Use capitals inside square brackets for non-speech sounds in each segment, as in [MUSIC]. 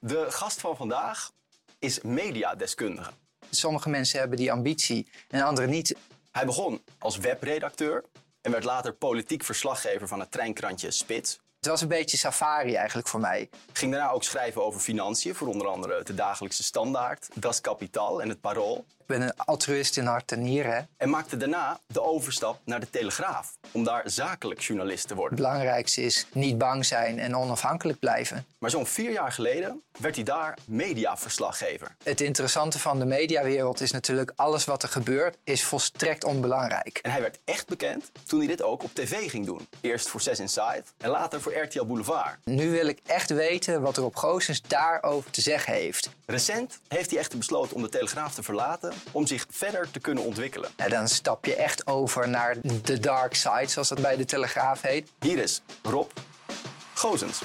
De gast van vandaag is mediadeskundige. Sommige mensen hebben die ambitie en anderen niet. Hij begon als webredacteur en werd later politiek verslaggever van het treinkrantje Spits. Het was een beetje safari eigenlijk voor mij. Ging daarna ook schrijven over financiën, voor onder andere de dagelijkse standaard, Das Kapitaal en het Parool. Ik ben een altruïst in hart en nieren. En maakte daarna de overstap naar de Telegraaf om daar zakelijk journalist te Het worden. belangrijkste is niet bang zijn en onafhankelijk blijven. Maar zo'n vier jaar geleden werd hij daar mediaverslaggever. Het interessante van de mediawereld is natuurlijk alles wat er gebeurt is volstrekt onbelangrijk. En hij werd echt bekend toen hij dit ook op tv ging doen. Eerst voor 6 Inside en later voor RTL Boulevard. Nu wil ik echt weten wat er op Goossens daarover te zeggen heeft. Recent heeft hij echter besloten om de Telegraaf te verlaten om zich verder te kunnen ontwikkelen. En dan stap je echt over naar de dark side, zoals dat bij de Telegraaf heet. Hier is Rob Gozens.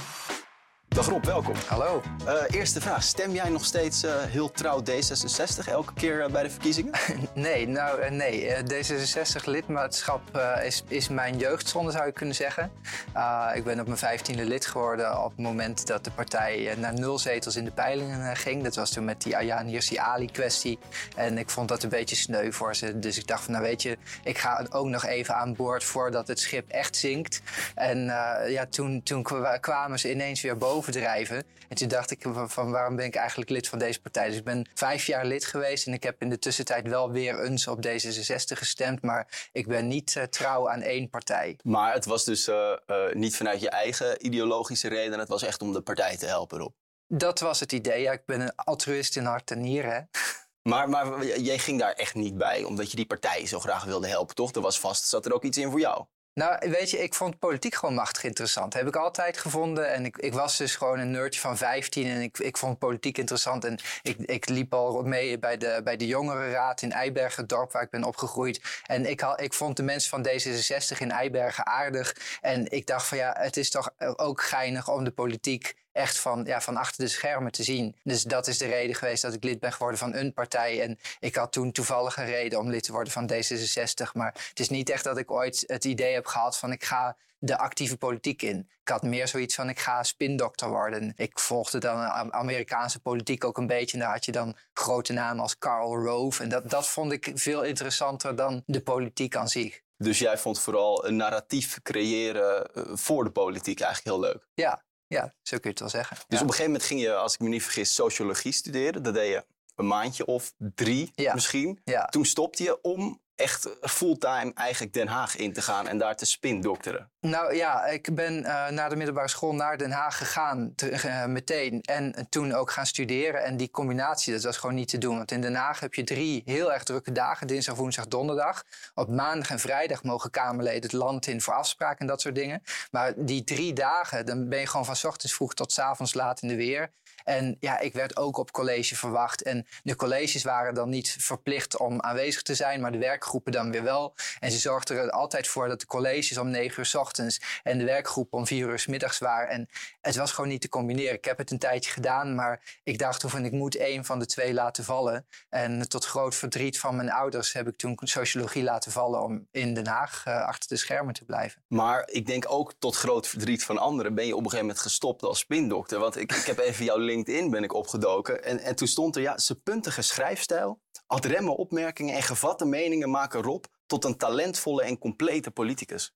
Dag Rob, welkom. Hallo. Eh, eerste vraag. Stem jij nog steeds eh, heel trouw D66 elke keer eh, bij de verkiezingen? [LAUGHS] Nee, nou nee. Eh, D66-lidmaatschap eh, is, is mijn jeugdzonde, zou je kunnen zeggen. Uh, ik ben op mijn vijftiende lid geworden op het moment dat de partij naar nul zetels in de peilingen ging. Dat was toen met die Ayaan Hirsi Ali-kwestie. En ik vond dat een beetje sneu voor ze. Dus ik dacht van, nou weet je, ik ga ook nog even aan boord voordat het schip echt zinkt. En ja, toen, toen kwa- kwamen ze ineens weer bovendrijven. En toen dacht ik van, waarom ben ik eigenlijk lid van deze partij? Dus ik ben vijf jaar lid geweest en ik heb in de tussentijd wel weer eens op D66 gestemd. Maar ik ben niet eh, trouw aan één partij. Maar het was dus eh, eh, niet vanuit je eigen ideologische reden. Het was echt om de partij te helpen, Rob. Dat was het idee. Ja, ik ben een altruïst in hart en nieren. [LAUGHS] Maar, maar jij ging daar echt niet bij, omdat je die partij zo graag wilde helpen, toch? Er was vast, zat er ook iets in voor jou? Nou, weet je, ik vond politiek gewoon machtig interessant. Heb ik altijd gevonden. En ik, ik was dus gewoon een nerdje van 15 en ik, ik vond politiek interessant. En ik, ik liep al mee bij de, bij de jongerenraad in Eibergen, dorp waar ik ben opgegroeid. En ik, had, ik vond de mensen van D66 in Eibergen aardig. En ik dacht van ja, het is toch ook geinig om de politiek echt van, ja, van achter de schermen te zien. Dus dat is de reden geweest dat ik lid ben geworden van een partij. En ik had toen toevallig een reden om lid te worden van D66. Maar het is niet echt dat ik ooit het idee heb gehad van ik ga de actieve politiek in. Ik had meer zoiets van ik ga spindokter worden. Ik volgde dan Amerikaanse politiek ook een beetje. En daar had je dan grote namen als Karl Rove. En dat, dat vond ik veel interessanter dan de politiek aan zich. Dus jij vond vooral een narratief creëren eh, voor de politiek eigenlijk heel leuk. Ja, ja zo kun je het wel zeggen. Dus Ja. op een gegeven moment ging je, als ik me niet vergis, sociologie studeren. Dat deed je een maandje of drie Ja. misschien. Ja. Toen stopte je om echt fulltime eigenlijk Den Haag in te gaan en daar te spindokteren. Nou ja, ik ben eh na de middelbare school naar Den Haag gegaan eh, meteen. En toen ook gaan studeren. En die combinatie, dat was gewoon niet te doen. Want in Den Haag heb je drie heel erg drukke dagen. Dinsdag, woensdag, donderdag. Op maandag en vrijdag mogen Kamerleden het land in voor afspraken en dat soort dingen. Maar die drie dagen, dan ben je gewoon van ochtends vroeg tot avonds laat in de weer. En ja, ik werd ook op college verwacht. En de colleges waren dan niet verplicht om aanwezig te zijn, maar de werkgroepen dan weer wel. En ze zorgden er altijd voor dat de colleges om negen uur s ochtends en de werkgroep om vier uur s middags waren. En het was gewoon niet te combineren. Ik heb het een tijdje gedaan, maar ik dacht van ik moet één van de twee laten vallen. En tot groot verdriet van mijn ouders heb ik toen sociologie laten vallen om in Den Haag eh, achter de schermen te blijven. Maar ik denk ook tot groot verdriet van anderen ben je op een gegeven moment gestopt als spindokter. Want ik, ik heb even jouw LinkedIn ben ik opgedoken. En, en toen stond er, ja, zijn puntige schrijfstijl, ad remme opmerkingen en gevatte meningen maken Rob tot een talentvolle en complete politicus.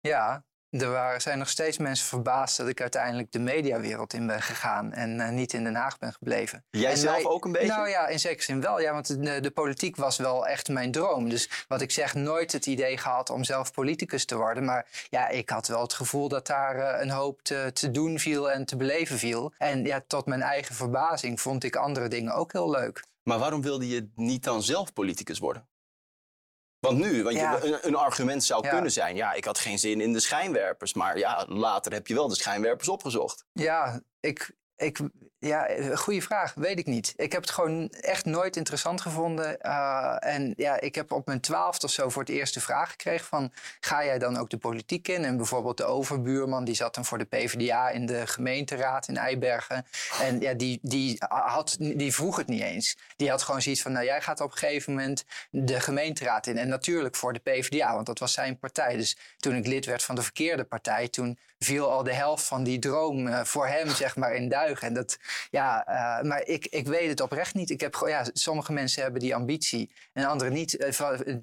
Ja, er waren, zijn nog steeds mensen verbaasd dat ik uiteindelijk de mediawereld in ben gegaan en eh, niet in Den Haag ben gebleven. Jij En zelf wij- ook een beetje? Nou ja, in zekere zin wel. Ja, want de, de politiek was wel echt mijn droom. Dus wat ik zeg, nooit het idee gehad om zelf politicus te worden. Maar ja, ik had wel het gevoel dat daar eh, een hoop te, te doen viel en te beleven viel. En ja, tot mijn eigen verbazing vond ik andere dingen ook heel leuk. Maar waarom wilde je niet dan zelf politicus worden? Want nu, want je- Ja. een, een argument zou Ja. kunnen zijn, ja, ik had geen zin in de schijnwerpers. Maar ja, later heb je wel de schijnwerpers opgezocht. Ja, ik, ik, ja, eh, goede vraag. Weet ik niet. Ik heb het gewoon echt nooit interessant gevonden. Uh, en ja, ik heb op mijn twaalfde of zo voor het eerst de vraag gekregen van... ga jij dan ook de politiek in? En bijvoorbeeld de overbuurman, die zat dan voor de PvdA in de gemeenteraad in Eibergen. En ja, die, die, had, die vroeg het niet eens. Die had gewoon zoiets van, nou jij gaat op een gegeven moment de gemeenteraad in. En natuurlijk voor de PvdA, want dat was zijn partij. Dus toen ik lid werd van de verkeerde partij, toen viel al de helft van die droom eh, voor hem zeg maar in duigen. En dat, ja, uh, maar ik, ik weet het oprecht niet. Ik heb, ja, sommige mensen hebben die ambitie en anderen niet.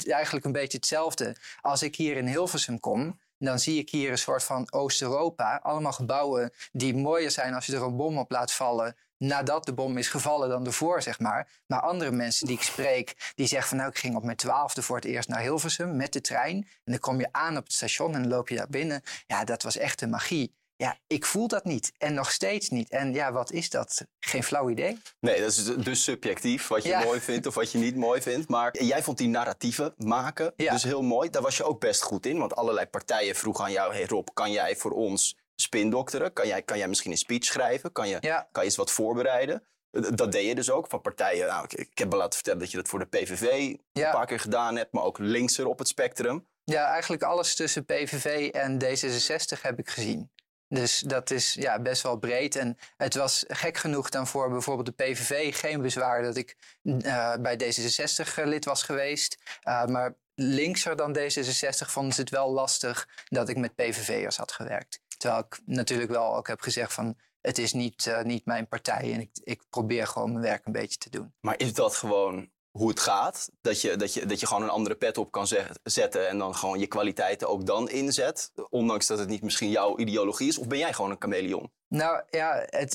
eigenlijk een beetje hetzelfde. Als ik hier in Hilversum kom, dan zie ik hier een soort van Oost-Europa. Allemaal gebouwen die mooier zijn als je er een bom op laat vallen nadat de bom is gevallen dan ervoor, zeg maar. Maar andere mensen die ik spreek, die zeggen van nou, ik ging op mijn twaalfde voor het eerst naar Hilversum met de trein. En dan kom je aan op het station en dan loop je daar binnen. Ja, dat was echt een magie. Ja, ik voel dat niet. En nog steeds niet. En ja, wat is dat? Geen flauw idee. Nee, dat is dus subjectief. Wat je mooi vindt of wat je niet mooi vindt. Maar jij vond die narratieven maken dus heel mooi. Daar was je ook best goed in. Want allerlei partijen vroegen aan jou... Hey Rob, kan jij voor ons spindokteren? Kan jij, kan jij misschien een speech schrijven? Kan je, kan je eens wat voorbereiden? Dat deed je dus ook van partijen. Nou, ik, heb me laten vertellen dat je dat voor de PVV een paar keer gedaan hebt, maar ook linkser op het spectrum. Ja, eigenlijk alles tussen PVV en D66 heb ik gezien. Dus dat is ja, best wel breed. En het was gek genoeg dan voor bijvoorbeeld de PVV geen bezwaar dat ik uh, bij D66 lid was geweest. Uh, maar linkser dan D66 vonden ze het wel lastig dat ik met PVV'ers had gewerkt. Terwijl ik natuurlijk wel ook heb gezegd van het is niet, uh, niet mijn partij en ik, ik probeer gewoon mijn werk een beetje te doen. Maar is dat gewoon hoe het gaat? Dat je, dat je, dat je gewoon een andere pet op kan zetten en dan gewoon je kwaliteiten ook dan inzet? Ondanks dat het niet misschien jouw ideologie is? Of ben jij gewoon een chameleon? Nou ja, het,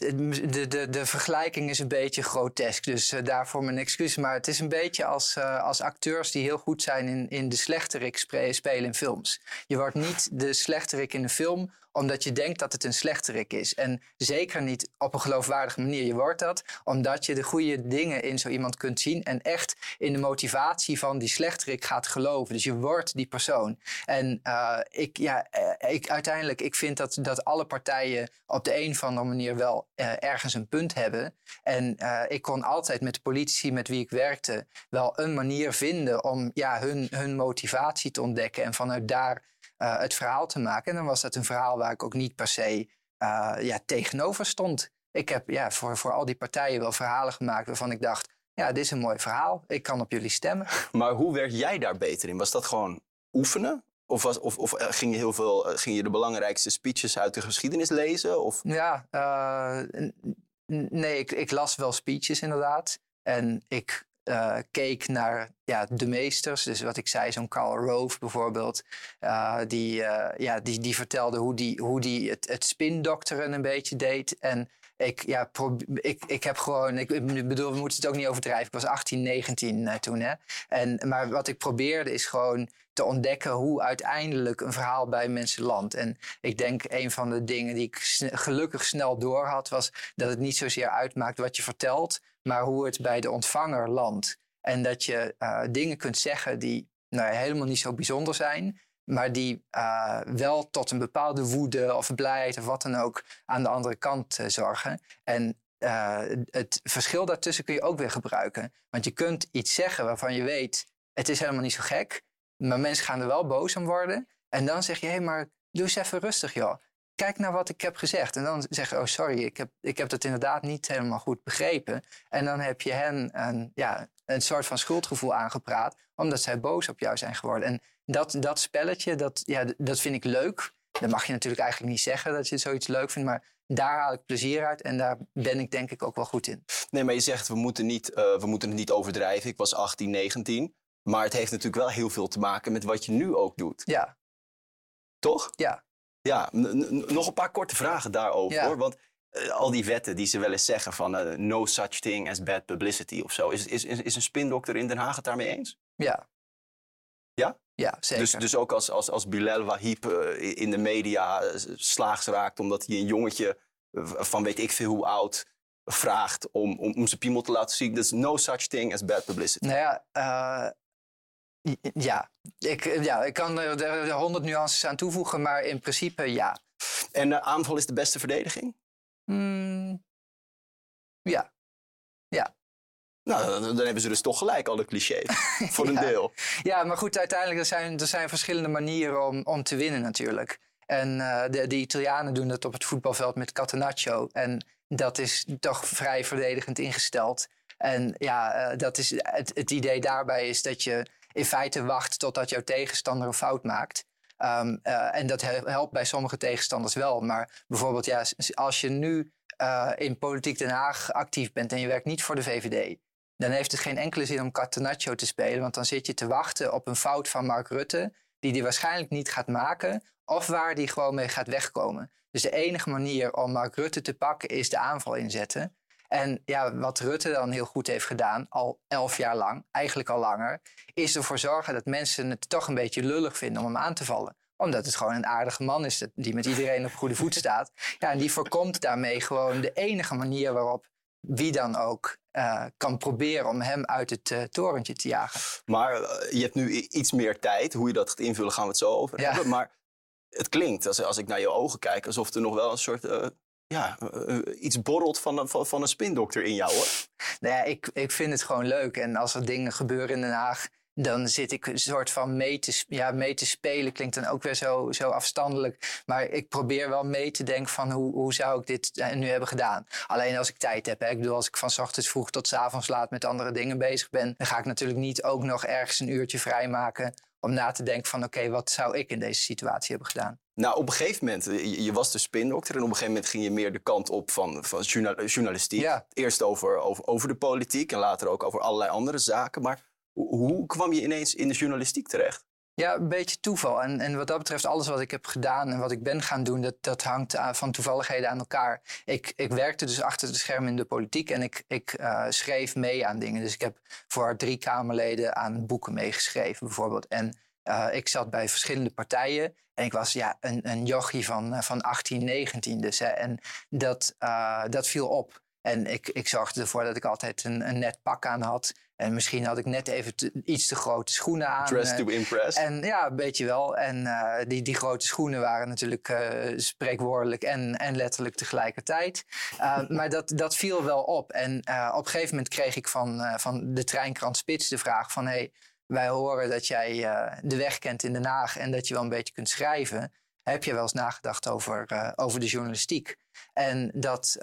de, de, de vergelijking is een beetje grotesk. Dus uh, daarvoor mijn excuus. Maar het is een beetje als, uh, als acteurs die heel goed zijn in, in de slechterik spelen in films. Je wordt niet de slechterik in een film omdat je denkt dat het een slechterik is. En zeker niet op een geloofwaardige manier. Je wordt dat omdat je de goede dingen in zo iemand kunt zien en echt in de motivatie van die slechterik gaat geloven. Dus je wordt die persoon. En uh, ik, ja, ik, uiteindelijk, ik vind dat, dat alle partijen op de een of andere manier wel uh, ergens een punt hebben. En uh, ik kon altijd met de politici met wie ik werkte wel een manier vinden om ja, hun, hun motivatie te ontdekken en vanuit daar uh, het verhaal te maken. En dan was dat een verhaal waar ik ook niet per se ja, tegenover stond. Ik heb ja, voor, voor al die partijen wel verhalen gemaakt waarvan ik dacht, ja, dit is een mooi verhaal. Ik kan op jullie stemmen. [LAUGHS] Maar hoe werd jij daar beter in? Was dat gewoon oefenen? Of, was, of, of ging je heel veel, ging je de belangrijkste speeches uit de geschiedenis lezen? Of? Ja, uh, nee, ik, ik, las wel speeches inderdaad. En ik keek naar ja, de meesters. Dus wat ik zei, zo'n Karl Rove bijvoorbeeld. Die, ja, die, die vertelde hoe die, hoe die het, het spindokteren een beetje deed. En ik, ja, ik, ik heb gewoon, ik bedoel, we moeten het ook niet overdrijven. Ik was 18, 19 toen. Hè? En, maar wat ik probeerde is gewoon te ontdekken hoe uiteindelijk een verhaal bij mensen landt. En ik denk een van de dingen die ik gelukkig snel door had, was dat het niet zozeer uitmaakt wat je vertelt, maar hoe het bij de ontvanger landt. En dat je uh, dingen kunt zeggen die nou, helemaal niet zo bijzonder zijn, maar die uh, wel tot een bepaalde woede of blijheid of wat dan ook aan de andere kant uh, zorgen. En het verschil daartussen kun je ook weer gebruiken. Want je kunt iets zeggen waarvan je weet, het is helemaal niet zo gek. Maar mensen gaan er wel boos om worden. En dan zeg je, hé, hey, maar doe eens even rustig, joh. Kijk naar wat ik heb gezegd. En dan zeg je, oh sorry, ik heb, ik heb dat inderdaad niet helemaal goed begrepen. En dan heb je hen een, ja, een soort van schuldgevoel aangepraat, omdat zij boos op jou zijn geworden. En dat, dat spelletje, dat, ja, dat vind ik leuk. Dat mag je natuurlijk eigenlijk niet zeggen dat je zoiets leuk vindt, maar daar haal ik plezier uit en daar ben ik denk ik ook wel goed in. Nee, maar je zegt we moeten, niet, uh, we moeten het niet overdrijven. Ik was 18, 19. Maar het heeft natuurlijk wel heel veel te maken met wat je nu ook doet. Ja. Toch? Ja. Ja, nog een paar korte vragen daarover hoor. Want uh, al die wetten die ze wel eens zeggen van uh, no such thing as bad publicity of zo. Is, is, is een spindokter in Den Haag het daarmee eens? Ja. Ja? Ja, zeker. Dus, dus ook als, als, als Bilal Wahib uh, in de media slaags raakt omdat hij een jongetje van weet ik veel hoe oud vraagt om, om, om zijn piemel te laten zien. Dus no such thing as bad publicity. Nou ja, ja, ik, ja, ik kan er honderd nuances aan toevoegen, maar in principe ja. En de aanval is de beste verdediging? Mm, ja. Ja. Nou, dan, hebben ze dus toch gelijk, alle clichés. [LAUGHS] voor een deel. Ja, maar goed, uiteindelijk er zijn er zijn verschillende manieren om, om te winnen natuurlijk. En uh, de, de Italianen doen dat op het voetbalveld met Catenaccio. En dat is toch vrij verdedigend ingesteld. En ja, uh, dat is, het, het idee daarbij is dat je in feite wacht totdat jouw tegenstander een fout maakt. Ehm, eh, en dat helpt bij sommige tegenstanders wel. Maar bijvoorbeeld, ja, als je nu in Politiek Den Haag actief bent en je werkt niet voor de VVD, dan heeft het geen enkele zin om Catenaccio te spelen. Want dan zit je te wachten op een fout van Mark Rutte, die die waarschijnlijk niet gaat maken, of waar die gewoon mee gaat wegkomen. Dus de enige manier om Mark Rutte te pakken is de aanval inzetten. En ja, wat Rutte dan heel goed heeft gedaan, al elf jaar lang, eigenlijk al langer, is ervoor zorgen dat mensen het toch een beetje lullig vinden om hem aan te vallen omdat het gewoon een aardige man is die met iedereen op goede voet staat. Ja, en die voorkomt daarmee gewoon de enige manier waarop wie dan ook uh, kan proberen om hem uit het uh, torentje te jagen. Maar uh, je hebt nu iets meer tijd. Hoe je dat gaat invullen gaan we het zo over ja. hebben. Maar het klinkt, als, als ik naar je ogen kijk, alsof er nog wel een soort ja, iets borrelt van, van, van een spindokter in jou hoor. Nou ja, ik, ik vind het gewoon leuk. En als er dingen gebeuren in Den Haag dan zit ik een soort van mee te, ja, mee te spelen. Klinkt dan ook weer zo, zo afstandelijk. Maar ik probeer wel mee te denken van hoe, hoe zou ik dit eh, nu hebben gedaan. Alleen als ik tijd heb. Hè. Ik bedoel, als ik van s ochtends vroeg tot s avonds laat met andere dingen bezig ben. Dan ga ik natuurlijk niet ook nog ergens een uurtje vrijmaken. Om na te denken van oké, wat zou ik in deze situatie hebben gedaan. Nou, op een gegeven moment, eh, je, was de spindokter en op een gegeven moment ging je meer de kant op van, van journalistiek. Ja. Eerst over, over, over de politiek en later ook over allerlei andere zaken. Maar hoe kwam je ineens in de journalistiek terecht? Ja, een beetje toeval. En, en wat dat betreft, alles wat ik heb gedaan en wat ik ben gaan doen, dat, dat hangt van toevalligheden aan elkaar. Ik, ik werkte dus achter de schermen in de politiek en ik, ik uh, schreef mee aan dingen. Dus ik heb voor drie Kamerleden aan boeken meegeschreven, bijvoorbeeld. En uh, ik zat bij verschillende partijen en ik was ja, een, een jochie van, eh, van 18, 19 dus. Hè. En dat, dat viel op. En ik, ik zorgde ervoor dat ik altijd een, een net pak aan had. En misschien had ik net even iets te grote schoenen aan. Dress to impress. En ja, een beetje wel. En uh, die, die grote schoenen waren natuurlijk uh, spreekwoordelijk en, en letterlijk tegelijkertijd. Uh, [LAUGHS] maar dat, dat viel wel op. En op een gegeven moment kreeg ik van, van de treinkrant Spits de vraag van... Hey, wij horen dat jij de weg kent in Den Haag en dat je wel een beetje kunt schrijven. Heb je wel eens nagedacht over, over de journalistiek? En dat,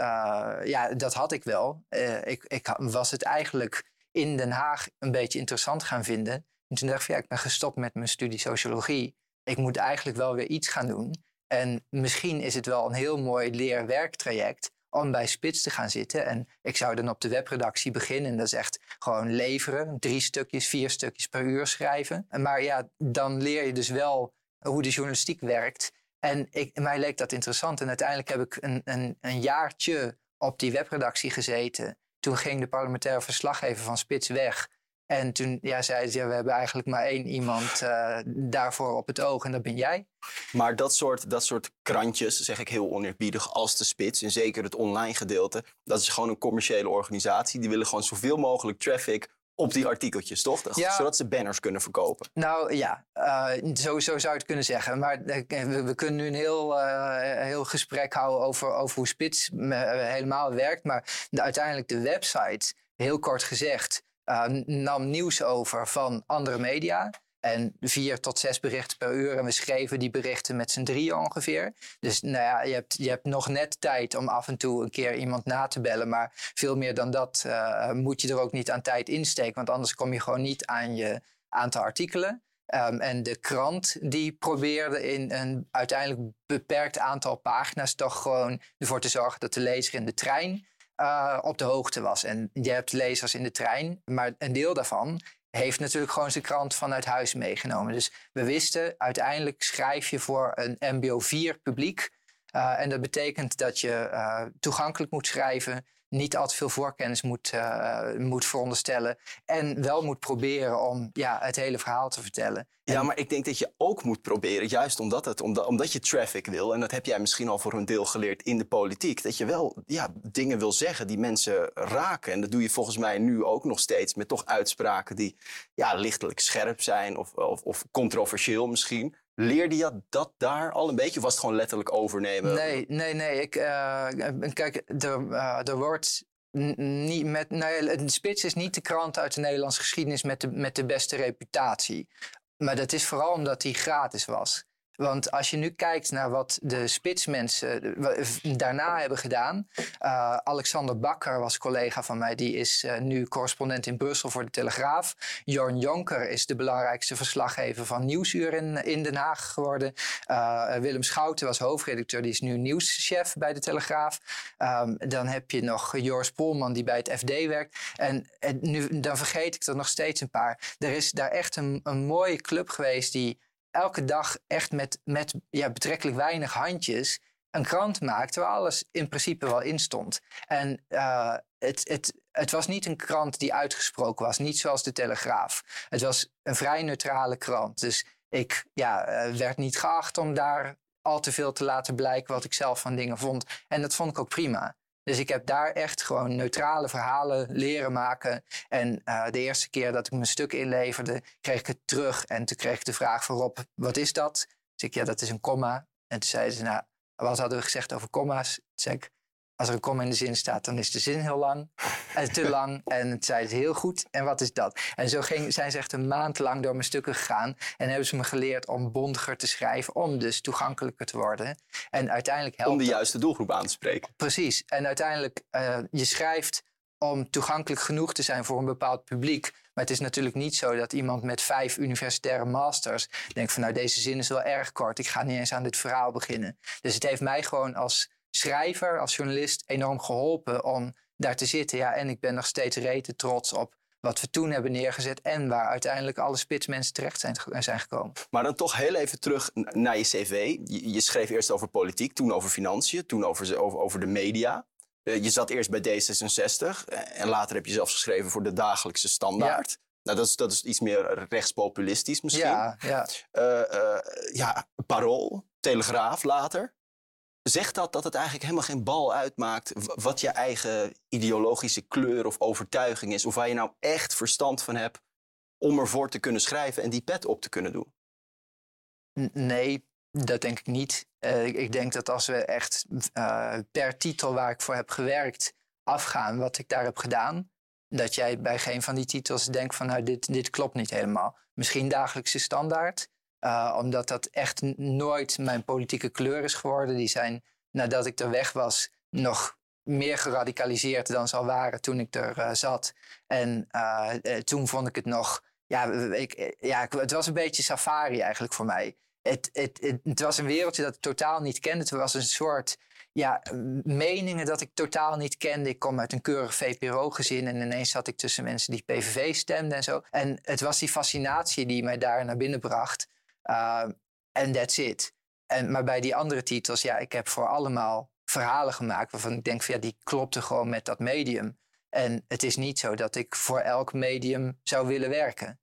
ja, dat had ik wel. ik, ik was het eigenlijk in Den Haag een beetje interessant gaan vinden. En toen dacht ik, ja, ik ben gestopt met mijn studie sociologie. Ik moet eigenlijk wel weer iets gaan doen. En misschien is het wel een heel mooi leer-werktraject om bij Spits te gaan zitten. En ik zou dan op de webredactie beginnen. En dat is echt gewoon leveren. Drie stukjes, vier stukjes per uur schrijven. Maar ja, dan leer je dus wel hoe de journalistiek werkt. En ik, mij leek dat interessant. En uiteindelijk heb ik een, een, een jaartje op die webredactie gezeten. Toen ging de parlementaire verslaggever van Spits weg. En toen ja, zei ze, ja, we hebben eigenlijk maar één iemand uh, daarvoor op het oog en dat ben jij. Maar dat soort, dat soort krantjes, zeg ik heel oneerbiedig, als de Spits, en zeker het online gedeelte, dat is gewoon een commerciële organisatie. Die willen gewoon zoveel mogelijk traffic op die artikeltjes, toch? Zodat ze banners kunnen verkopen. Nou ja, uh, zo, zo, zou je het kunnen zeggen. Maar uh, we, we, kunnen nu een heel, uh, heel gesprek houden over, over hoe Spits helemaal werkt. Maar de, uiteindelijk de website, heel kort gezegd, nam nieuws over van andere media. En vier tot zes berichten per uur. En we schreven die berichten met z'n drie ongeveer. Dus nou ja, je hebt, je hebt nog net tijd om af en toe een keer iemand na te bellen. Maar veel meer dan dat uh, moet je er ook niet aan tijd insteken. Want anders kom je gewoon niet aan je aantal artikelen. Um, en de krant die probeerde in een uiteindelijk beperkt aantal pagina's toch gewoon ervoor te zorgen dat de lezer in de trein uh, op de hoogte was. En je hebt lezers in de trein, maar een deel daarvan heeft natuurlijk gewoon zijn krant vanuit huis meegenomen. Dus we wisten, uiteindelijk schrijf je voor een MBO 4 publiek. Uh, en dat betekent dat je uh, toegankelijk moet schrijven niet al te veel voorkennis moet, uh, moet veronderstellen. En wel moet proberen om ja, het hele verhaal te vertellen. Ja, maar ik denk dat je ook moet proberen, juist omdat, het, omdat, omdat je traffic wil, en dat heb jij misschien al voor een deel geleerd in de politiek, dat je wel ja, dingen wil zeggen die mensen raken. En dat doe je volgens mij nu ook nog steeds met toch uitspraken die ja, lichtelijk scherp zijn of, of, of controversieel misschien. Leerde je dat daar al een beetje? Of was het gewoon letterlijk overnemen? Nee, nee, nee. Ik, uh, kijk, er, uh, er wordt niet met. Ja, de Spits is niet de krant uit de Nederlandse geschiedenis met de, met de beste reputatie. Maar dat is vooral omdat hij gratis was. Want als je nu kijkt naar wat de spitsmensen daarna hebben gedaan. Uh, Alexander Bakker was collega van mij, die is uh, nu correspondent in Brussel voor de Telegraaf. Jorn Jonker is de belangrijkste verslaggever van Nieuwsuur in, in Den Haag geworden. Willem Schouten was hoofdredacteur, die is nu nieuwschef bij de Telegraaf. Um, dan heb je nog Joris Polman, die bij het FD werkt. En, en nu, dan vergeet ik er nog steeds een paar. Er is daar echt een, een mooie club geweest die elke dag echt met, met ja, betrekkelijk weinig handjes een krant maakte waar alles in principe wel in stond. En uh, het, het, het was niet een krant die uitgesproken was, niet zoals de Telegraaf. Het was een vrij neutrale krant. Dus ik ja, uh, werd niet geacht om daar al te veel te laten blijken wat ik zelf van dingen vond. En dat vond ik ook prima. Dus ik heb daar echt gewoon neutrale verhalen leren maken. En uh, de eerste keer dat ik mijn stuk inleverde, kreeg ik het terug. En toen kreeg ik de vraag van Rob, wat is dat? Dus ik, ja, dat is een komma. En toen zeiden ze, nou, wat hadden we gezegd over komma's? Toen ik, als er een komma in de zin staat, dan is de zin heel lang. En te [LAUGHS] lang. En het zei het heel goed. En wat is dat? En zo ging, zijn ze echt een maand lang door mijn stukken gegaan. En hebben ze me geleerd om bondiger te schrijven. Om dus toegankelijker te worden. En uiteindelijk helpt Om de juiste doelgroep aan te spreken. Precies. En uiteindelijk, uh, je schrijft om toegankelijk genoeg te zijn voor een bepaald publiek. Maar het is natuurlijk niet zo dat iemand met vijf universitaire masters denkt van nou deze zin is wel erg kort. Ik ga niet eens aan dit verhaal beginnen. Dus het heeft mij gewoon als schrijver, als journalist enorm geholpen om daar te zitten. Ja, en ik ben nog steeds rete trots op wat we toen hebben neergezet en waar uiteindelijk alle spitsmensen terecht zijn, zijn gekomen. Maar dan toch heel even terug naar je cv. Je, je schreef eerst over politiek, toen over financiën, toen over, over, over de media. Uh, je zat eerst bij D66 en later heb je zelfs geschreven voor de dagelijkse standaard. Ja. Nou, dat is, dat is iets meer rechtspopulistisch misschien. Ja, ja. Uh, uh, ja, Parool, Telegraaf later. Zegt dat dat het eigenlijk helemaal geen bal uitmaakt wat je eigen ideologische kleur of overtuiging is, of waar je nou echt verstand van hebt om ervoor te kunnen schrijven en die pet op te kunnen doen? Nee, dat denk ik niet. Uh, ik denk dat als we echt uh, per titel waar ik voor heb gewerkt afgaan wat ik daar heb gedaan, dat jij bij geen van die titels denkt van nou dit, dit klopt niet helemaal. Misschien dagelijkse standaard, uh, omdat dat echt nooit mijn politieke kleur is geworden. Die zijn nadat ik er weg was nog meer geradicaliseerd dan ze al waren toen ik er uh, zat. En uh, toen vond ik het nog, ja, ik, ja, het was een beetje safari eigenlijk voor mij. Het, het, het, het was een wereldje dat ik totaal niet kende. Het was een soort ja, meningen dat ik totaal niet kende. Ik kom uit een keurig VPRO-gezin en ineens zat ik tussen mensen die PVV stemden en zo. En het was die fascinatie die mij daar naar binnen bracht. En uh, that's it. En, maar bij die andere titels, ja, ik heb voor allemaal verhalen gemaakt waarvan ik denk van ja, die klopten gewoon met dat medium. En het is niet zo dat ik voor elk medium zou willen werken.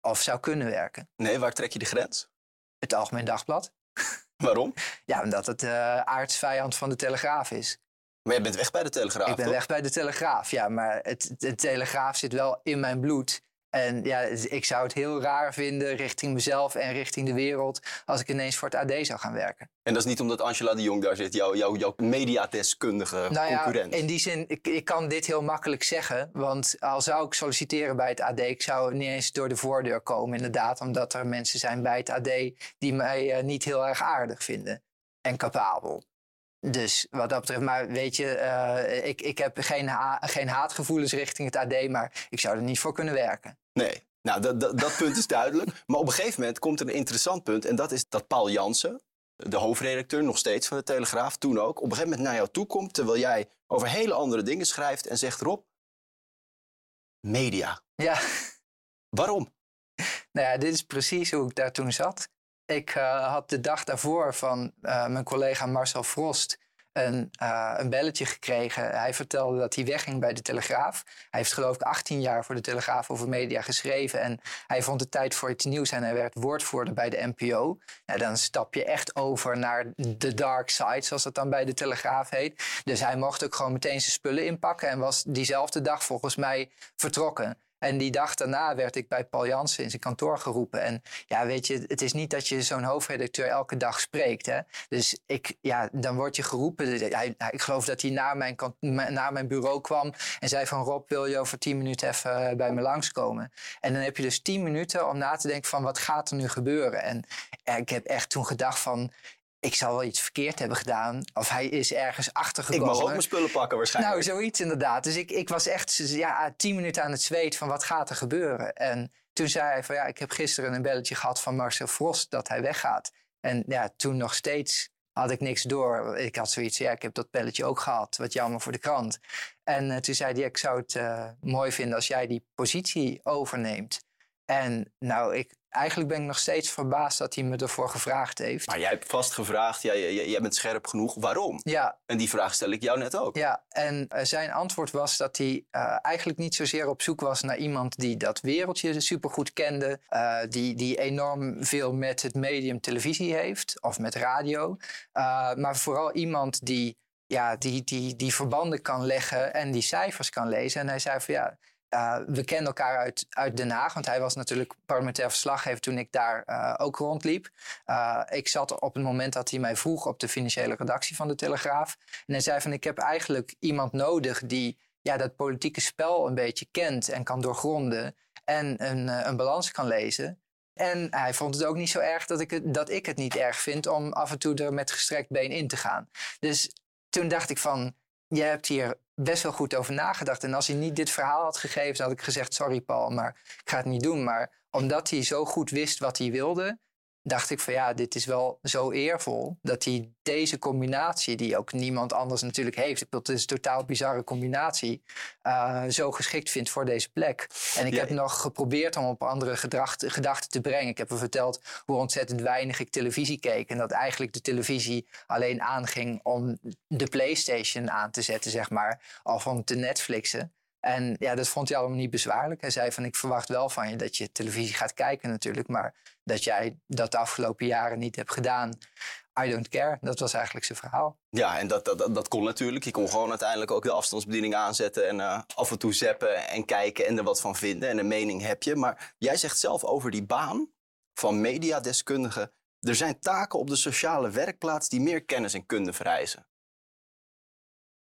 Of zou kunnen werken. Nee, waar trek je de grens? Het Algemeen Dagblad. [LAUGHS] Waarom? Ja, omdat het uh, aardsvijand van de Telegraaf is. Maar je bent weg bij de Telegraaf, Ik ben toch? weg bij de Telegraaf, ja. Maar het, de Telegraaf zit wel in mijn bloed. En ja, ik zou het heel raar vinden richting mezelf en richting de wereld als ik ineens voor het AD zou gaan werken. En dat is niet omdat Angela de Jong daar zit, jouw, jouw, jouw mediadeskundige nou ja, concurrent. In die zin, ik, ik kan dit heel makkelijk zeggen. Want al zou ik solliciteren bij het AD, ik zou niet eens door de voordeur komen, inderdaad. Omdat er mensen zijn bij het AD die mij uh, niet heel erg aardig vinden en capabel. Dus wat dat betreft, maar weet je, uh, ik, ik heb geen, ha geen haatgevoelens richting het AD, maar ik zou er niet voor kunnen werken. Nee, nou dat, dat, dat punt is duidelijk. [LAUGHS] Maar op een gegeven moment komt er een interessant punt en dat is dat Paul Jansen, de hoofdredacteur nog steeds van de Telegraaf, toen ook, op een gegeven moment naar jou toe komt terwijl jij over hele andere dingen schrijft en zegt Rob, media. Ja. Waarom? [LAUGHS] Nou ja, dit is precies hoe ik daar toen zat. Ik uh, had de dag daarvoor van uh, mijn collega Marcel Frost een, uh, een belletje gekregen. Hij vertelde dat hij wegging bij de Telegraaf. Hij heeft geloof ik 18 jaar voor de Telegraaf over media geschreven. En hij vond het tijd voor iets nieuws en hij werd woordvoerder bij de NPO. Nou, dan stap je echt over naar de dark side, zoals dat dan bij de Telegraaf heet. Dus hij mocht ook gewoon meteen zijn spullen inpakken en was diezelfde dag volgens mij vertrokken. En die dag daarna werd ik bij Paul Jansen in zijn kantoor geroepen. En ja, weet je, het is niet dat je zo'n hoofdredacteur elke dag spreekt. Hè? Dus ik, ja, dan word je geroepen. Hij, ik geloof dat hij naar mijn, mijn bureau kwam en zei van Rob, wil je over tien minuten even bij me langskomen? En dan heb je dus tien minuten om na te denken van wat gaat er nu gebeuren? En ik heb echt toen gedacht van ik zal wel iets verkeerd hebben gedaan. Of hij is ergens achtergekomen. Ik mag ook mijn spullen pakken waarschijnlijk. Nou, zoiets inderdaad. Dus ik, ik was echt ja, tien minuten aan het zweet van wat gaat er gebeuren. En toen zei hij van ja, ik heb gisteren een belletje gehad van Marcel Frost dat hij weggaat. En ja, toen nog steeds had ik niks door. Ik had zoiets, ja, ik heb dat belletje ook gehad. Wat jammer voor de krant. En uh, toen zei hij, ik zou het uh, mooi vinden als jij die positie overneemt. En nou, ik, eigenlijk ben ik nog steeds verbaasd dat hij me ervoor gevraagd heeft. Maar jij hebt vast gevraagd, jij, jij, jij bent scherp genoeg, waarom? Ja. En die vraag stel ik jou net ook. Ja, en uh, zijn antwoord was dat hij uh, eigenlijk niet zozeer op zoek was naar iemand die dat wereldje supergoed kende, uh, die, die enorm veel met het medium televisie heeft of met radio, maar vooral iemand die, ja, die, die, die verbanden kan leggen en die cijfers kan lezen. En hij zei van ja, uh, we kennen elkaar uit, uit Den Haag, want hij was natuurlijk parlementair verslaggever toen ik daar uh, ook rondliep. Uh, ik zat op het moment dat hij mij vroeg op de financiële redactie van de Telegraaf. En hij zei van ik heb eigenlijk iemand nodig die ja, dat politieke spel een beetje kent en kan doorgronden en een, een balans kan lezen. En hij vond het ook niet zo erg dat ik, het, dat ik het niet erg vind om af en toe er met gestrekt been in te gaan. Dus toen dacht ik van, je hebt hier best wel goed over nagedacht. En als hij niet dit verhaal had gegeven, dan had ik gezegd: Sorry, Paul, maar ik ga het niet doen. Maar omdat hij zo goed wist wat hij wilde, dacht ik van ja, dit is wel zo eervol dat hij deze combinatie, die ook niemand anders natuurlijk heeft, het is een totaal bizarre combinatie, uh, zo geschikt vindt voor deze plek. En ik heb nog geprobeerd om op andere gedachten te brengen. Ik heb hem verteld hoe ontzettend weinig ik televisie keek en dat eigenlijk de televisie alleen aanging om de PlayStation aan te zetten, zeg maar, of om te Netflixen. En ja, dat vond hij allemaal niet bezwaarlijk. Hij zei van ik verwacht wel van je dat je televisie gaat kijken natuurlijk, maar dat jij dat de afgelopen jaren niet hebt gedaan. I don't care. Dat was eigenlijk zijn verhaal. Ja, en dat, dat, dat kon natuurlijk. Je kon gewoon uiteindelijk ook de afstandsbediening aanzetten en uh, af en toe zappen en kijken en er wat van vinden. En een mening heb je. Maar jij zegt zelf over die baan van mediadeskundige. Er zijn taken op de sociale werkplaats die meer kennis en kunde vereisen.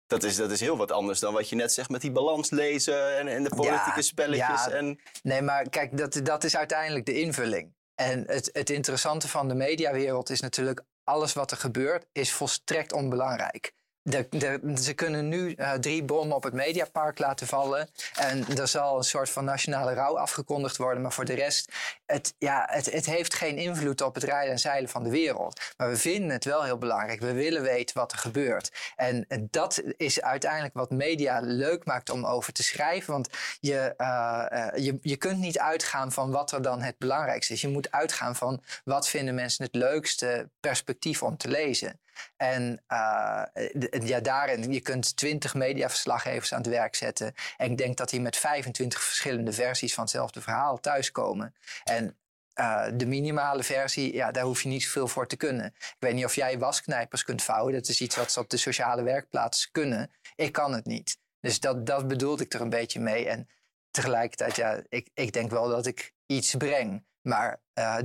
Dat is, dat is heel wat anders dan wat je net zegt met die balans lezen en, en de politieke ja, spelletjes. Ja. En... Nee, maar kijk, dat, dat is uiteindelijk de invulling. En het, het interessante van de mediawereld is natuurlijk alles wat er gebeurt, is volstrekt onbelangrijk. De, ze kunnen nu uh, drie bommen op het Mediapark laten vallen. En er zal een soort van nationale rouw afgekondigd worden. Maar voor de rest, het, ja, het, het heeft geen invloed op het rijden en zeilen van de wereld. Maar we vinden het wel heel belangrijk. We willen weten wat er gebeurt. En dat is uiteindelijk wat media leuk maakt om over te schrijven. Want je, uh, uh, je, je kunt niet uitgaan van wat er dan het belangrijkste is. Je moet uitgaan van wat vinden mensen het leukste perspectief om te lezen. En uh, ja, daarin, je kunt 20 mediaverslaggevers aan het werk zetten. En ik denk dat die met 25 verschillende versies van hetzelfde verhaal thuiskomen. En uh, de minimale versie, ja, daar hoef je niet zoveel voor te kunnen. Ik weet niet of jij wasknijpers kunt vouwen. Dat is iets wat ze op de sociale werkplaats kunnen. Ik kan het niet. Dus dat, dat bedoelde ik er een beetje mee. En tegelijkertijd, ja, ik, ik denk wel dat ik iets breng. Maar uh,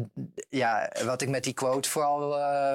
ja, wat ik met die quote vooral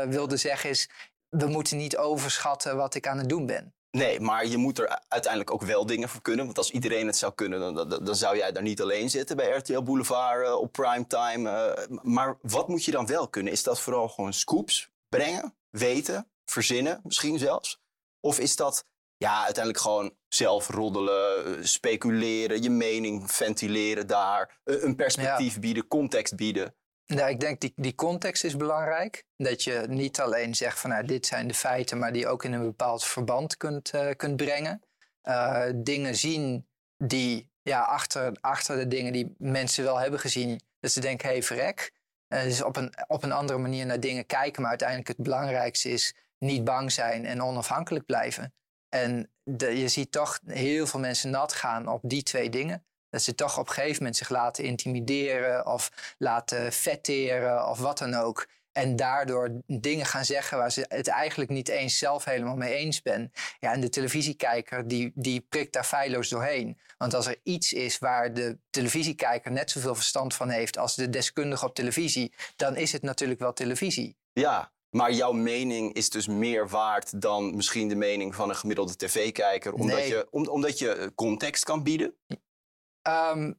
wilde zeggen is we moeten niet overschatten wat ik aan het doen ben. Nee, maar je moet er uiteindelijk ook wel dingen voor kunnen. Want als iedereen het zou kunnen, dan, dan, dan zou jij daar niet alleen zitten bij RTL Boulevard uh, op primetime. Uh, maar wat moet je dan wel kunnen? Is dat vooral gewoon scoops brengen, weten, verzinnen misschien zelfs? Of is dat ja, uiteindelijk gewoon zelf roddelen, eh, speculeren, je mening ventileren daar, een perspectief ja. bieden, context bieden? Nou, ik denk die, die context is belangrijk. Dat je niet alleen zegt van nou, dit zijn de feiten, maar die ook in een bepaald verband kunt, uh, kunt brengen. Uh, dingen zien die ja, achter, achter de dingen die mensen wel hebben gezien, dat ze denken, hé hey, verrek. Uh, dus op een, op een andere manier naar dingen kijken, maar uiteindelijk het belangrijkste is niet bang zijn en onafhankelijk blijven. En de, je ziet toch heel veel mensen nat gaan op die twee dingen. Dat ze toch op een gegeven moment zich laten intimideren of laten vetteren of wat dan ook. En daardoor dingen gaan zeggen waar ze het eigenlijk niet eens zelf helemaal mee eens ben. Ja, en de televisiekijker die, die prikt daar feilloos doorheen. Want als er iets is waar de televisiekijker net zoveel verstand van heeft als de deskundige op televisie, dan is het natuurlijk wel televisie. Ja, maar jouw mening is dus meer waard dan misschien de mening van een gemiddelde tv-kijker, omdat, Nee. je, om, omdat je context kan bieden? Ehm,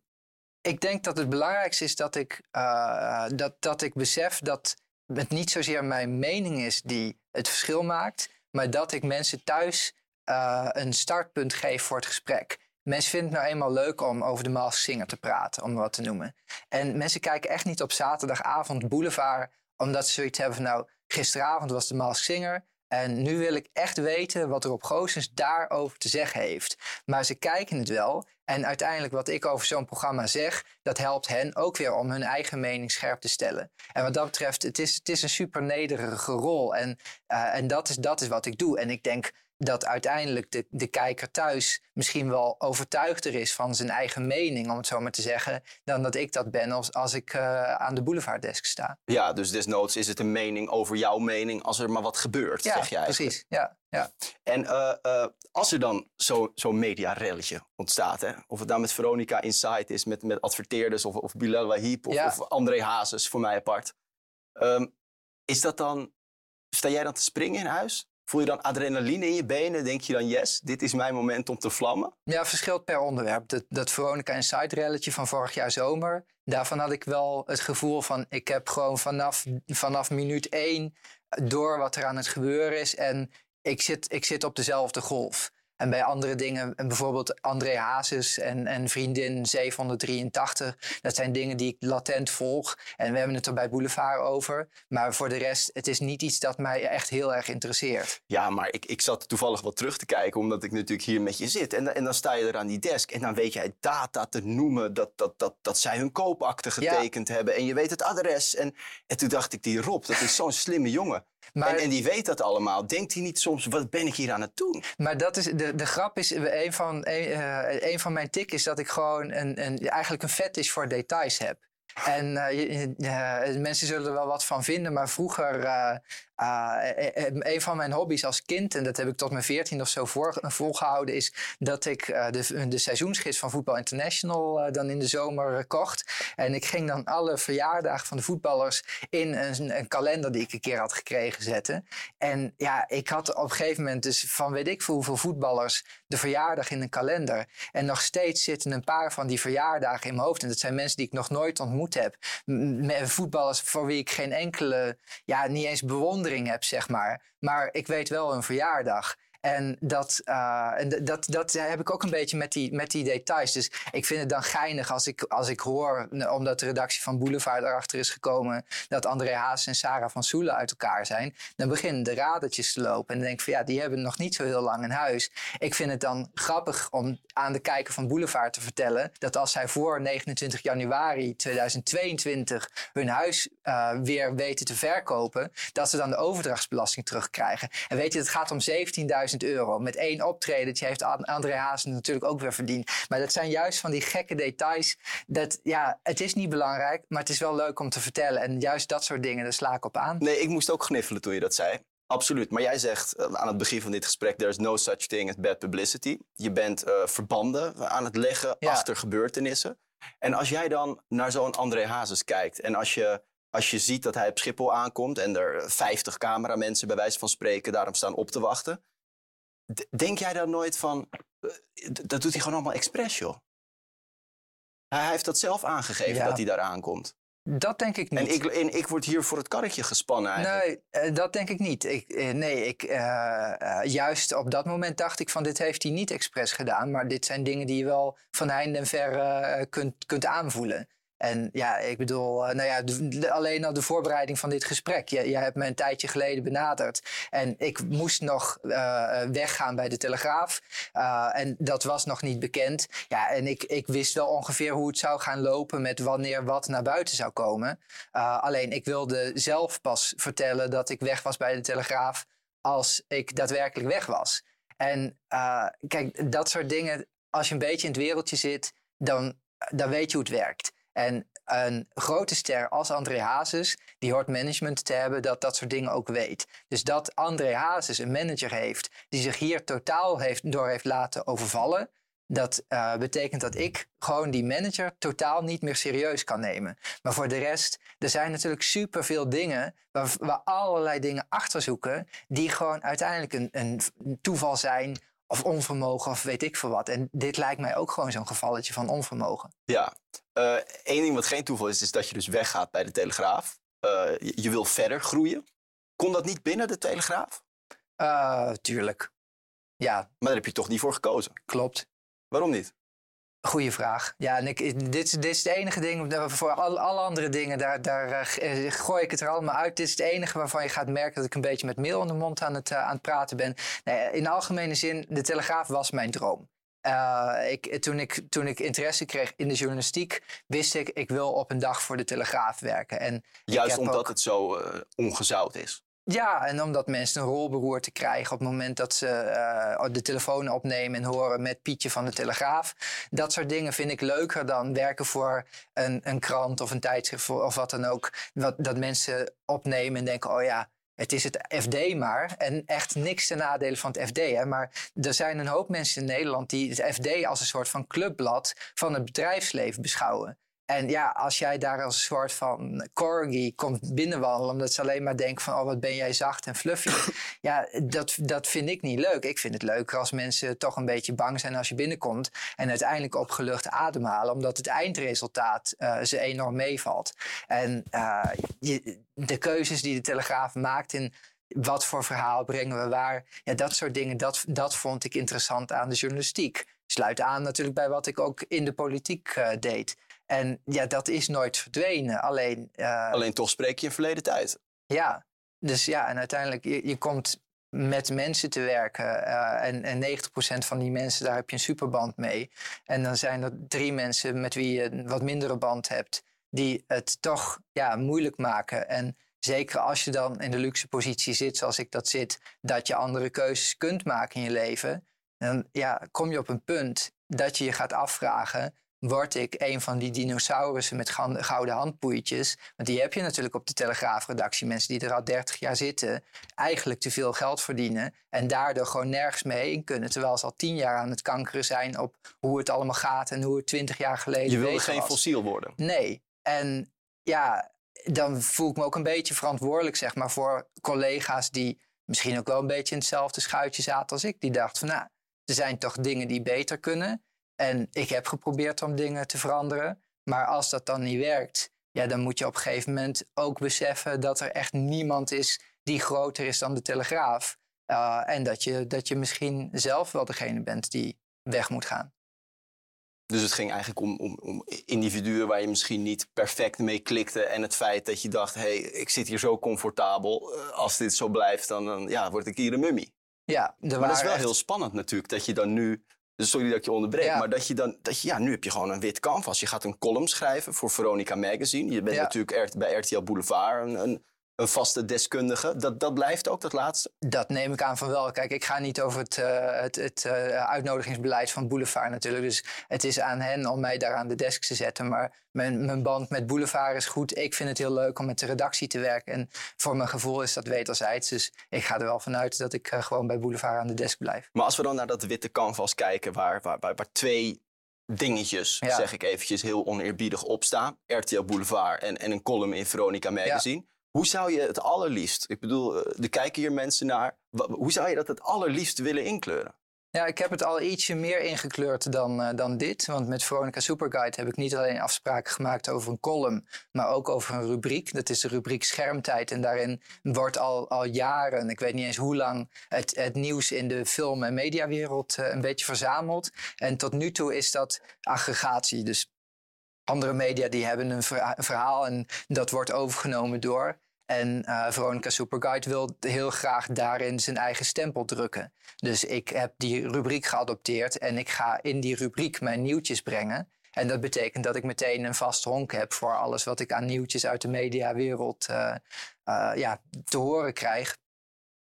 ik denk dat het belangrijkste is dat ik, eh, dat, dat ik besef dat het niet zozeer mijn mening is die het verschil maakt, maar dat ik mensen thuis eh, een startpunt geef voor het gesprek. Mensen vinden het nou eenmaal leuk om over de Masked Singer te praten, om wat te noemen. En mensen kijken echt niet op zaterdagavond Boulevard, omdat ze zoiets hebben van nou, gisteravond was de Masked Singer. En nu wil ik echt weten wat er op Goossens daarover te zeggen heeft. Maar ze kijken het wel. En uiteindelijk wat ik over zo'n programma zeg, dat helpt hen ook weer om hun eigen mening scherp te stellen. En wat dat betreft, het is, het is een super nederige rol. En, eh, en dat, is, dat is wat ik doe. En ik denk dat uiteindelijk de, de kijker thuis misschien wel overtuigder is van zijn eigen mening, om het zo maar te zeggen, dan dat ik dat ben als, als ik eh, aan de boulevarddesk sta. Ja, dus desnoods is het een mening over jouw mening als er maar wat gebeurt, Ja, zeg jij. eigenlijk. precies. Ja, ja. En eh, eh, als er dan zo- zo'n mediarelletje ontstaat, hè? of het nou met Veronica Insight is, met, met adverteerders of, of Bilal Wahib of, Ja. of André Hazes, voor mij apart. Ehm, is dat dan, sta jij dan te springen in huis? Voel je dan adrenaline in je benen? Denk je dan, yes, dit is mijn moment om te vlammen? Ja, verschilt per onderwerp. Dat, dat Veronica Inside relletje van vorig jaar zomer. Daarvan had ik wel het gevoel van... ik heb gewoon vanaf, vanaf minuut één door wat er aan het gebeuren is. En ik zit, ik zit op dezelfde golf. En bij andere dingen, en bijvoorbeeld André Hazes en, en vriendin 783... dat zijn dingen die ik latent volg. En we hebben het er bij Boulevard over. Maar voor de rest, het is niet iets dat mij echt heel erg interesseert. Ja, maar ik, ik zat toevallig wat terug te kijken, omdat ik natuurlijk hier met je zit. En, dan- en dan sta je er aan die desk en dan weet jij data te noemen dat, dat, dat, dat zij hun koopakte Ja. getekend hebben. En je weet het adres. En, en toen dacht ik, die Rob, dat is zo'n slimme jongen. Maar- En, en die weet dat allemaal. Denkt hij niet soms, wat ben ik hier aan het doen? Maar dat is, de, de grap is, een van, een, eh, een van mijn tics is dat ik gewoon een, een, eigenlijk een fetish voor details heb. En eh, eh, mensen zullen er wel wat van vinden, maar vroeger, eh, een van mijn hobby's als kind, en dat heb ik tot mijn veertien of zo volgehouden, is dat ik de, de seizoensgids van Voetbal International dan in de zomer kocht. En ik ging dan alle verjaardagen van de voetballers in een, een kalender die ik een keer had gekregen zetten. En ja, ik had op een gegeven moment dus van weet ik veel hoeveel voetballers de verjaardag in een kalender. En nog steeds zitten een paar van die verjaardagen in mijn hoofd. En dat zijn mensen die ik nog nooit ontmoet heb. Met voetballers voor wie ik geen enkele, ja, niet eens bewondering heb, zeg maar. Maar ik weet wel hun verjaardag. En dat, eh, en dat, dat heb ik ook een beetje met die, met die details. Dus ik vind het dan geinig als ik, als ik hoor, omdat de redactie van Boulevard erachter is gekomen, dat André Haas en Sarah van Soelen uit elkaar zijn. Dan beginnen de radertjes te lopen. En dan denk ik van ja, die hebben nog niet zo heel lang in huis. Ik vind het dan grappig om aan de kijker van Boulevard te vertellen dat als zij voor 29 januari 2022 hun huis eh, weer weten te verkopen, dat ze dan de overdrachtsbelasting terugkrijgen. En weet je, het gaat om 17.000 euro. Met één optredentje heeft An- André Haas natuurlijk ook weer verdiend. Maar dat zijn juist van die gekke details. Dat, ja, het is niet belangrijk, maar het is wel leuk om te vertellen. En juist dat soort dingen, daar sla ik op aan. Nee, ik moest ook gniffelen toen je dat zei. Absoluut. Maar jij zegt eh, aan het begin van dit gesprek: there is no such thing as bad publicity. Je bent eh, verbanden aan het leggen Ja. achter gebeurtenissen. En als jij dan naar zo'n André Hazes kijkt en als je, als je ziet dat hij op Schiphol aankomt en er 50 cameramensen bij wijze van spreken daarom staan op te wachten. Denk jij dan nooit van, eh, dat doet hij gewoon allemaal expres, joh? Hij heeft dat zelf aangegeven Ja. dat hij daar aankomt. Dat denk ik niet. En ik, en ik word hier voor het karretje gespannen eigenlijk. Nee, eh, dat denk ik niet. Ik, eh, nee, ik, juist op dat moment dacht ik van dit heeft hij niet expres gedaan. Maar dit zijn dingen die je wel van heinde en ver kunt, kunt aanvoelen. En ja, ik bedoel, eh, nou ja, alleen al de voorbereiding van dit gesprek. Jij hebt me een tijdje geleden benaderd. En ik moest nog eh, eh, weggaan bij de Telegraaf. En dat was nog niet bekend. Ja, en ik, ik wist wel ongeveer hoe het zou gaan lopen met wanneer wat naar buiten zou komen. Alleen ik wilde zelf pas vertellen dat ik weg was bij de Telegraaf als ik daadwerkelijk weg was. En kijk, dat soort dingen, als je een beetje in het wereldje zit, dan, dan weet je hoe het werkt. En een grote ster als André Hazes, die hoort management te hebben dat dat soort dingen ook weet. Dus dat André Hazes een manager heeft die zich hier totaal heeft, door heeft laten overvallen, dat uh, betekent dat ik gewoon die manager totaal niet meer serieus kan nemen. Maar voor de rest, er zijn natuurlijk superveel dingen waar, waar allerlei dingen achter zoeken, die gewoon uiteindelijk een, een toeval zijn of onvermogen of weet ik veel wat. En dit lijkt mij ook gewoon zo'n gevalletje van onvermogen. Ja, uh, één ding wat geen toeval is, is dat je dus weggaat bij de Telegraaf. Uh, je, je, wil verder groeien. Kon dat niet binnen de Telegraaf? Uh, tuurlijk. Ja. Maar daar heb je toch niet voor gekozen? Klopt. Waarom niet? Goeie vraag. Ja, en ik, dit, dit is het enige ding. Voor alle, alle andere dingen, daar, daar uh, gooi ik het er allemaal uit. Dit is het enige waarvan je gaat merken dat ik een beetje met meel in de mond aan het, uh, aan het praten ben. Nee, in algemene zin, de Telegraaf was mijn droom. Uh, ik, toen, ik, toen ik interesse kreeg in de journalistiek, wist ik, ik wil op een dag voor de Telegraaf werken. En Juist omdat ook... het zo ongezout is. Ja, en omdat mensen een rolberoerte krijgen op het moment dat ze uh, de telefoon opnemen en horen met Pietje van de Telegraaf. Dat soort dingen vind ik leuker dan werken voor een, een krant of een tijdschrift of wat dan ook. Wat, dat mensen opnemen en denken, oh ja, het is het FD maar. En echt niks ten nadele van het FD. Hè. Maar er zijn een hoop mensen in Nederland die het FD als een soort van clubblad van het bedrijfsleven beschouwen. En ja, als jij daar als een soort van corgi komt binnenwandelen, omdat ze alleen maar denken van, oh wat ben jij zacht en fluffy. [LAUGHS] ja, dat, dat vind ik niet leuk. Ik vind het leuker als mensen toch een beetje bang zijn als je binnenkomt en uiteindelijk opgelucht ademhalen, omdat het eindresultaat uh, ze enorm meevalt. En uh, je, de keuzes die de Telegraaf maakt in wat voor verhaal brengen we waar, ja, dat soort dingen, dat, dat vond ik interessant aan de journalistiek. Sluit aan natuurlijk bij wat ik ook in de politiek uh, deed. En ja, dat is nooit verdwenen. Alleen, uh, Alleen toch spreek je in verleden tijd. Ja, dus ja, en uiteindelijk, je, je komt met mensen te werken. Uh, en, en 90% van die mensen, daar heb je een superband mee. En dan zijn er drie mensen met wie je een wat mindere band hebt, die het toch ja, moeilijk maken. En zeker als je dan in de luxe positie zit, zoals ik dat zit, dat je andere keuzes kunt maken in je leven. Dan ja, kom je op een punt dat je je gaat afvragen word ik een van die dinosaurussen met gouden handpoeitjes. Want die heb je natuurlijk op de Telegraafredactie. Mensen die er al 30 jaar zitten, eigenlijk te veel geld verdienen. En daardoor gewoon nergens mee heen kunnen. Terwijl ze al 10 jaar aan het kankeren zijn op hoe het allemaal gaat en hoe het 20 jaar geleden Je wil geen fossiel worden. Nee. En ja, dan voel ik me ook een beetje verantwoordelijk, zeg maar, voor collega's die misschien ook wel een beetje in hetzelfde schuitje zaten als ik. Die dachten van, nou, er zijn toch dingen die beter kunnen. En ik heb geprobeerd om dingen te veranderen. Maar als dat dan niet werkt, ja, dan moet je op een gegeven moment ook beseffen dat er echt niemand is die groter is dan de Telegraaf. Uh, en dat je, dat je misschien zelf wel degene bent die weg moet gaan. Dus het ging eigenlijk om, om, om, individuen waar je misschien niet perfect mee klikte. En het feit dat je dacht, hé, hey, ik zit hier zo comfortabel. Eh, als dit zo blijft, dan, dan ja, word ik hier een mummie. Ja, maar dat is wel heel spannend natuurlijk. Dat je dan nu dus sorry dat ik je onderbreek, maar dat je dan, dat je, ja, nu heb je gewoon een wit canvas. Je gaat een column schrijven voor Veronica Magazine. Je bent natuurlijk bij RTL Boulevard een, een, een vaste deskundige. Dat, dat blijft ook, dat laatste? Dat neem ik aan van wel. Kijk, ik ga niet over het, uh, het, het uh, uitnodigingsbeleid van Boulevard natuurlijk. Dus het is aan hen om mij daar aan de desk te zetten. Maar mijn, mijn band met Boulevard is goed. Ik vind het heel leuk om met de redactie te werken. En voor mijn gevoel is dat wederzijds. Dus ik ga er wel vanuit dat ik uh, gewoon bij Boulevard aan de desk blijf. Maar als we dan naar dat witte canvas kijken, waar, waar, waar, waar twee dingetjes, ja. zeg ik eventjes heel oneerbiedig, opstaan. RTL Boulevard en, en een column in Veronica Magazine. Ja. Hoe zou je het allerliefst, ik bedoel, eh, er kijken hier mensen naar, hoe zou je dat het allerliefst willen inkleuren? Ja, ik heb het al ietsje meer ingekleurd dan, uh, dan dit. Want met Veronica Superguide heb ik niet alleen afspraken gemaakt over een column, maar ook over een rubriek. Dat is de rubriek Schermtijd. En daarin wordt al, al jaren, ik weet niet eens hoe lang, het, het nieuws in de film- en mediawereld uh, een beetje verzameld. En tot nu toe is dat aggregatie. Dus andere media die hebben een, verhaal en dat wordt overgenomen door. En uh, Veronica Superguide wil heel graag daarin zijn eigen stempel drukken. Dus ik heb die rubriek geadopteerd en ik ga in die rubriek mijn nieuwtjes brengen. En dat betekent dat ik meteen een vast honk heb voor alles wat ik aan nieuwtjes uit de mediawereld uh, uh, ja, te horen krijg.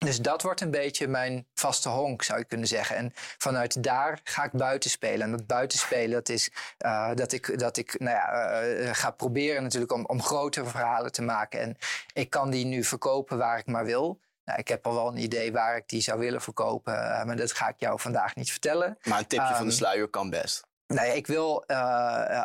Dus dat wordt een beetje mijn vaste honk, zou je kunnen zeggen. En vanuit daar ga ik buiten spelen. En dat buitenspelen, dat is uh, dat ik, dat ik nou ja, uh, ga proberen natuurlijk om, om grotere verhalen te maken. En ik kan die nu verkopen waar ik maar wil. Nou, ik heb al wel een idee waar ik die zou willen verkopen, uh, maar dat ga ik jou vandaag niet vertellen. Maar een tipje um, van de sluier kan best. Nee, ik wil,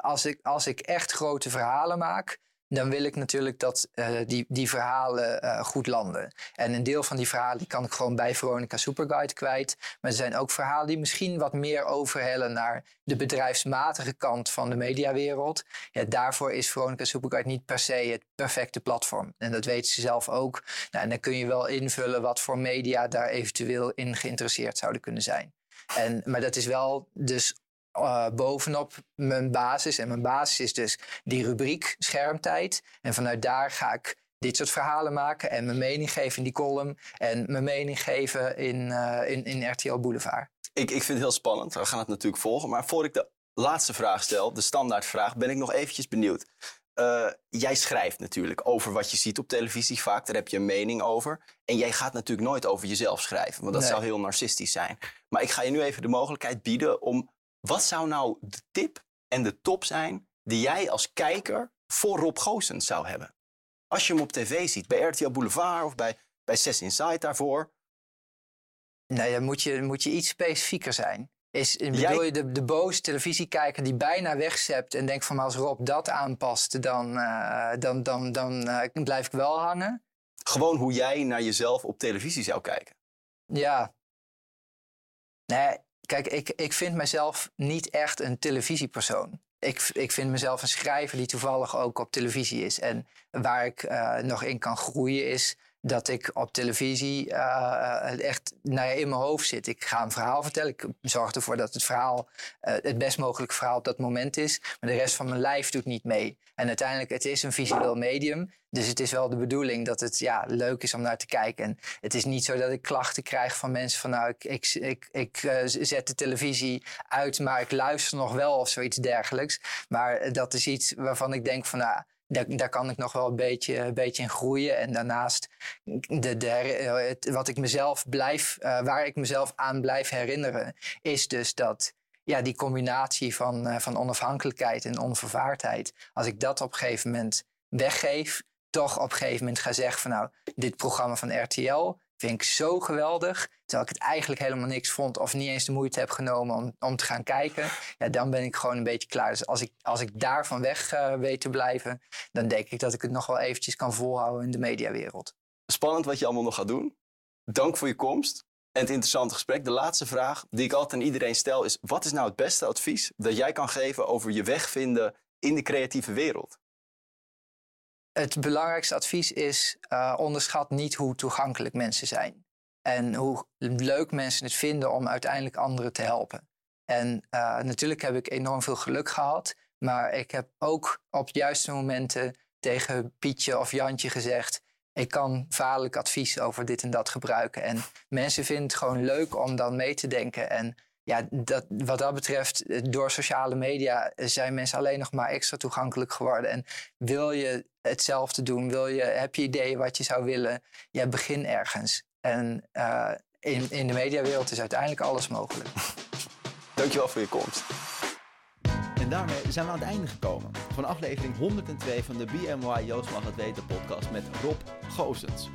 als, ik, als ik echt grote verhalen maak, dan wil ik natuurlijk dat uh, die, die verhalen uh, goed landen. En een deel van die verhalen die kan ik gewoon bij Veronica Superguide kwijt. Maar er zijn ook verhalen die misschien wat meer overhellen naar de bedrijfsmatige kant van de mediawereld. Ja, daarvoor is Veronica Superguide niet per se het perfecte platform. En dat weten ze zelf ook. Nou, en dan kun je wel invullen wat voor media daar eventueel in geïnteresseerd zouden kunnen zijn. En, maar dat is wel dus uh, bovenop mijn basis. En mijn basis is dus die rubriek schermtijd. En vanuit daar ga ik dit soort verhalen maken en mijn mening geven in die column. En mijn mening geven in, uh, in, in RTL Boulevard. Ik, ik vind het heel spannend. We gaan het natuurlijk volgen. Maar voor ik de laatste vraag stel, de standaardvraag, ben ik nog eventjes benieuwd. Uh, jij schrijft natuurlijk over wat je ziet op televisie vaak. Daar heb je een mening over. En jij gaat natuurlijk nooit over jezelf schrijven. Want dat nee. zou heel narcistisch zijn. Maar ik ga je nu even de mogelijkheid bieden om wat zou nou de tip en de top zijn die jij als kijker voor Rob Goossens zou hebben? Als je hem op tv ziet, bij RTL Boulevard of bij, bij Sess Inside daarvoor. Nee, dan moet je, moet je iets specifieker zijn. Is, bedoel jij... je de, de boze televisiekijker die bijna wegzept en denkt van maar als Rob dat aanpast, dan, uh, dan, dan, dan uh, blijf ik wel hangen? Gewoon hoe jij naar jezelf op televisie zou kijken. Ja. Nee, Kijk, ik, ik vind mezelf niet echt een televisiepersoon. Ik, ik vind mezelf een schrijver die toevallig ook op televisie is. En waar ik uh, nog in kan groeien is dat ik op televisie uh, echt nou ja, in mijn hoofd zit. Ik ga een verhaal vertellen. Ik zorg ervoor dat het verhaal uh, het best mogelijke verhaal op dat moment is. Maar de rest van mijn lijf doet niet mee. En uiteindelijk, het is een visueel medium. Dus het is wel de bedoeling dat het ja, leuk is om naar te kijken. En het is niet zo dat ik klachten krijg van mensen van nou, ik, ik, ik, zet de televisie uit, maar ik luister nog wel of zoiets dergelijks. Maar dat is iets waarvan ik denk van nou, daar, daar, kan ik nog wel een beetje, een beetje in groeien. En daarnaast, de, de, het, wat ik mezelf blijf, uh, waar ik mezelf aan blijf herinneren, is dus dat ja, die combinatie van, uh, van onafhankelijkheid en onvervaardheid, als ik dat op een gegeven moment weggeef, toch op een gegeven moment ga zeggen van nou, dit programma van RTL, vind ik zo geweldig. Terwijl ik het eigenlijk helemaal niks vond of niet eens de moeite heb genomen om, om te gaan kijken. Ja, dan ben ik gewoon een beetje klaar. Dus als ik, als ik daarvan weg uh, weet te blijven, dan denk ik dat ik het nog wel eventjes kan volhouden in de mediawereld. Spannend wat je allemaal nog gaat doen. Dank voor je komst en het interessante gesprek. De laatste vraag die ik altijd aan iedereen stel is: wat is nou het beste advies dat jij kan geven over je weg vinden in de creatieve wereld? Het belangrijkste advies is: uh, onderschat niet hoe toegankelijk mensen zijn. En hoe leuk mensen het vinden om uiteindelijk anderen te helpen. En uh, natuurlijk heb ik enorm veel geluk gehad. Maar ik heb ook op juiste momenten tegen Pietje of Jantje gezegd: ik kan vaarlijk advies over dit en dat gebruiken. En mensen vinden het gewoon leuk om dan mee te denken. En ja, dat, wat dat betreft, door sociale media zijn mensen alleen nog maar extra toegankelijk geworden. En wil je hetzelfde doen? Wil je, heb je ideeën wat je zou willen? Ja, begin ergens. En uh, in, in de mediawereld is uiteindelijk alles mogelijk. Dankjewel voor je komst. En daarmee zijn we aan het einde gekomen van aflevering 102 van de BMY Joost Mag Het Weten podcast met Rob Goosens.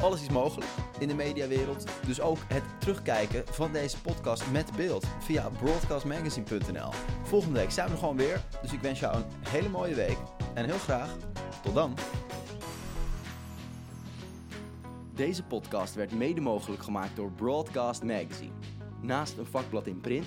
Alles is mogelijk in de mediawereld, dus ook het terugkijken van deze podcast met beeld via broadcastmagazine.nl. Volgende week zijn we gewoon weer, dus ik wens jou een hele mooie week en heel graag tot dan. Deze podcast werd mede mogelijk gemaakt door Broadcast Magazine. Naast een vakblad in print,